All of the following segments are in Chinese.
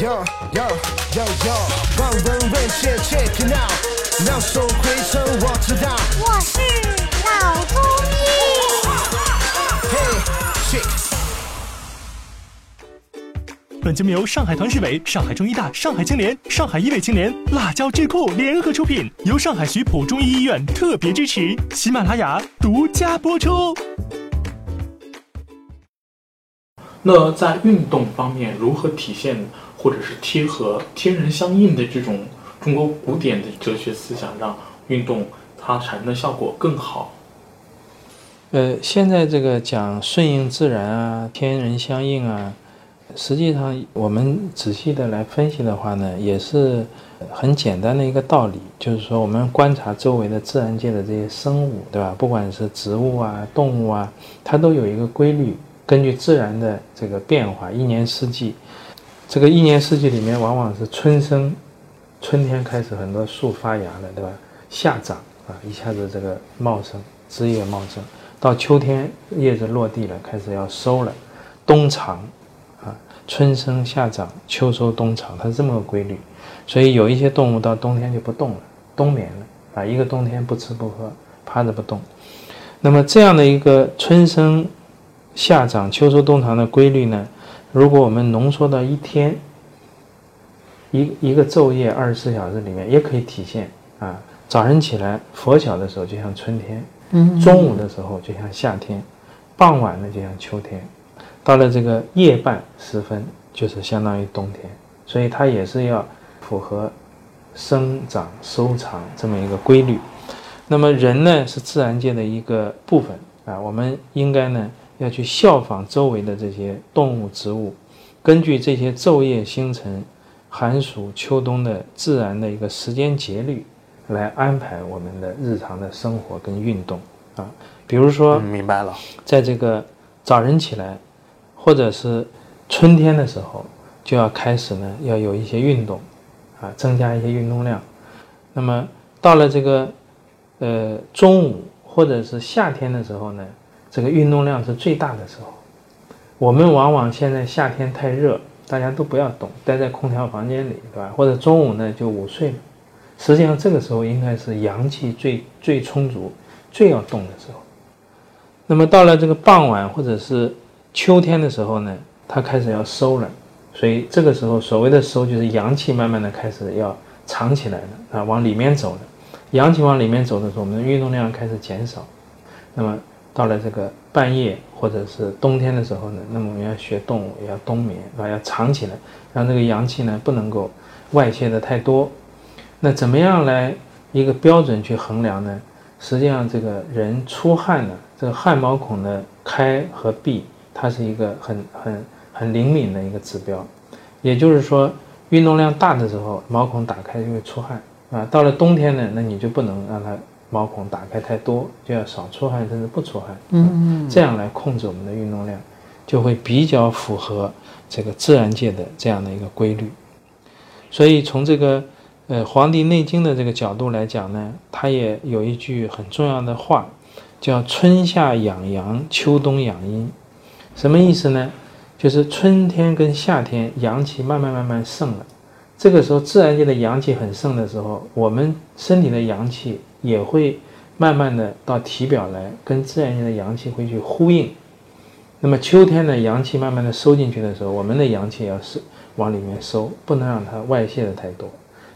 Yo yo yo yo，望闻问切 check it out，妙手回春我知道。我是老中医。本节目由上海团市委、上海中医大、上海青联、上海医卫青联、辣椒智库联合出品，由上海徐浦中医医院特别支持，喜马拉雅独家播出。那在运动方面，如何体现或者是贴合天人相应的这种中国古典的哲学思想，让运动它产生的效果更好？呃，现在这个讲顺应自然啊，天人相应啊，实际上我们仔细的来分析的话呢，也是很简单的一个道理，就是说我们观察周围的自然界的这些生物，对吧？不管是植物啊、动物啊，它都有一个规律。根据自然的这个变化，一年四季，这个一年四季里面，往往是春生，春天开始很多树发芽了，对吧？夏长啊，一下子这个茂盛，枝叶茂盛，到秋天叶子落地了，开始要收了，冬藏，啊，春生夏长，秋收冬藏，它是这么个规律。所以有一些动物到冬天就不动了，冬眠了，啊，一个冬天不吃不喝，趴着不动。那么这样的一个春生。夏长秋收冬藏的规律呢？如果我们浓缩到一天，一一个昼夜二十四小时里面，也可以体现啊。早晨起来拂晓的时候就像春天，嗯，中午的时候就像夏天，傍晚呢就像秋天，到了这个夜半时分就是相当于冬天。所以它也是要符合生长收藏这么一个规律。那么人呢是自然界的一个部分啊，我们应该呢。要去效仿周围的这些动物、植物，根据这些昼夜星辰、寒暑秋冬的自然的一个时间节律，来安排我们的日常的生活跟运动啊。比如说，明白了，在这个早晨起来，或者是春天的时候，就要开始呢，要有一些运动啊，增加一些运动量。那么到了这个呃中午或者是夏天的时候呢？这个运动量是最大的时候，我们往往现在夏天太热，大家都不要动，待在空调房间里，对吧？或者中午呢就午睡了。实际上这个时候应该是阳气最最充足、最要动的时候。那么到了这个傍晚或者是秋天的时候呢，它开始要收了，所以这个时候所谓的收就是阳气慢慢的开始要藏起来了啊，往里面走了。阳气往里面走的时候，我们的运动量开始减少，那么。到了这个半夜或者是冬天的时候呢，那么我们要学动物，要冬眠，啊，要藏起来，让这个阳气呢不能够外泄的太多。那怎么样来一个标准去衡量呢？实际上，这个人出汗呢，这个汗毛孔的开和闭，它是一个很很很灵敏的一个指标。也就是说，运动量大的时候，毛孔打开就会出汗啊。到了冬天呢，那你就不能让它。毛孔打开太多，就要少出汗，甚至不出汗。嗯，这样来控制我们的运动量，就会比较符合这个自然界的这样的一个规律。所以从这个呃《黄帝内经》的这个角度来讲呢，它也有一句很重要的话，叫“春夏养阳，秋冬养阴”。什么意思呢？就是春天跟夏天阳气慢慢慢慢盛了，这个时候自然界的阳气很盛的时候，我们身体的阳气。也会慢慢的到体表来，跟自然界的阳气会去呼应。那么秋天的阳气慢慢的收进去的时候，我们的阳气要是往里面收，不能让它外泄的太多。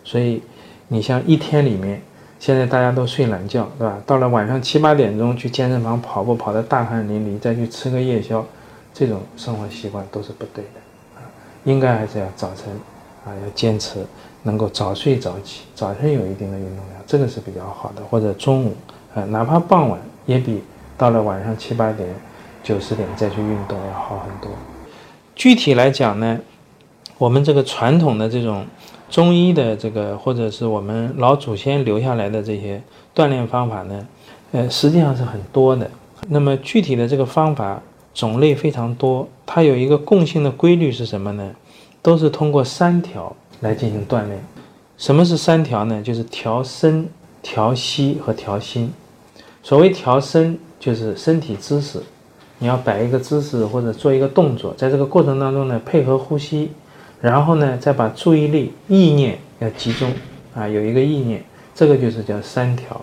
所以你像一天里面，现在大家都睡懒觉，对吧？到了晚上七八点钟去健身房跑步，跑得大汗淋漓，再去吃个夜宵，这种生活习惯都是不对的啊！应该还是要早晨啊，要坚持。能够早睡早起，早晨有一定的运动量，这个是比较好的。或者中午，啊，哪怕傍晚也比到了晚上七八点、九十点再去运动要好很多。具体来讲呢，我们这个传统的这种中医的这个，或者是我们老祖先留下来的这些锻炼方法呢，呃，实际上是很多的。那么具体的这个方法种类非常多，它有一个共性的规律是什么呢？都是通过三条。来进行锻炼，什么是三条呢？就是调身、调息和调心。所谓调身，就是身体姿势，你要摆一个姿势或者做一个动作，在这个过程当中呢，配合呼吸，然后呢，再把注意力、意念要集中啊，有一个意念，这个就是叫三条。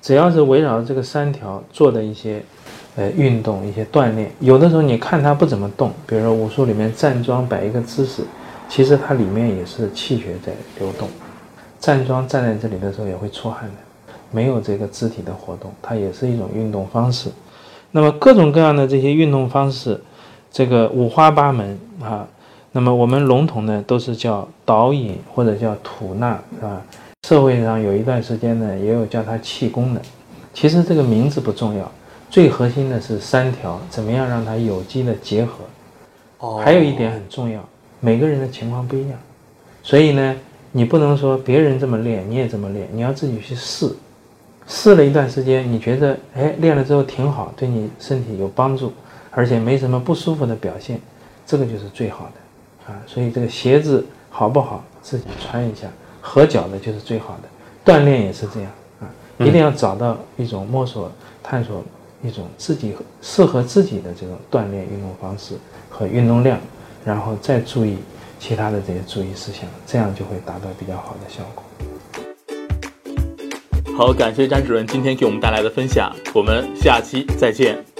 只要是围绕这个三条做的一些呃运动、一些锻炼，有的时候你看它不怎么动，比如说武术里面站桩摆一个姿势，其实它里面也是气血在流动。站桩站在这里的时候也会出汗的，没有这个肢体的活动，它也是一种运动方式。那么各种各样的这些运动方式，这个五花八门啊。那么我们笼统呢都是叫导引或者叫吐纳，是吧？社会上有一段时间呢也有叫它气功的。其实这个名字不重要，最核心的是三条，怎么样让它有机的结合。哦还有一点很重要，每个人的情况不一样，所以呢，你不能说别人这么练，你也这么练，你要自己去试。试了一段时间，你觉得哎练了之后挺好，对你身体有帮助，而且没什么不舒服的表现，这个就是最好的啊。所以这个鞋子好不好，自己穿一下，合脚的就是最好的。锻炼也是这样啊，一定要找到一种摸索、探索一种自己适合自己的这种锻炼运动方式和运动量，然后再注意其他的这些注意事项，这样就会达到比较好的效果。好，感谢詹主任今天给我们带来的分享，我们下期再见。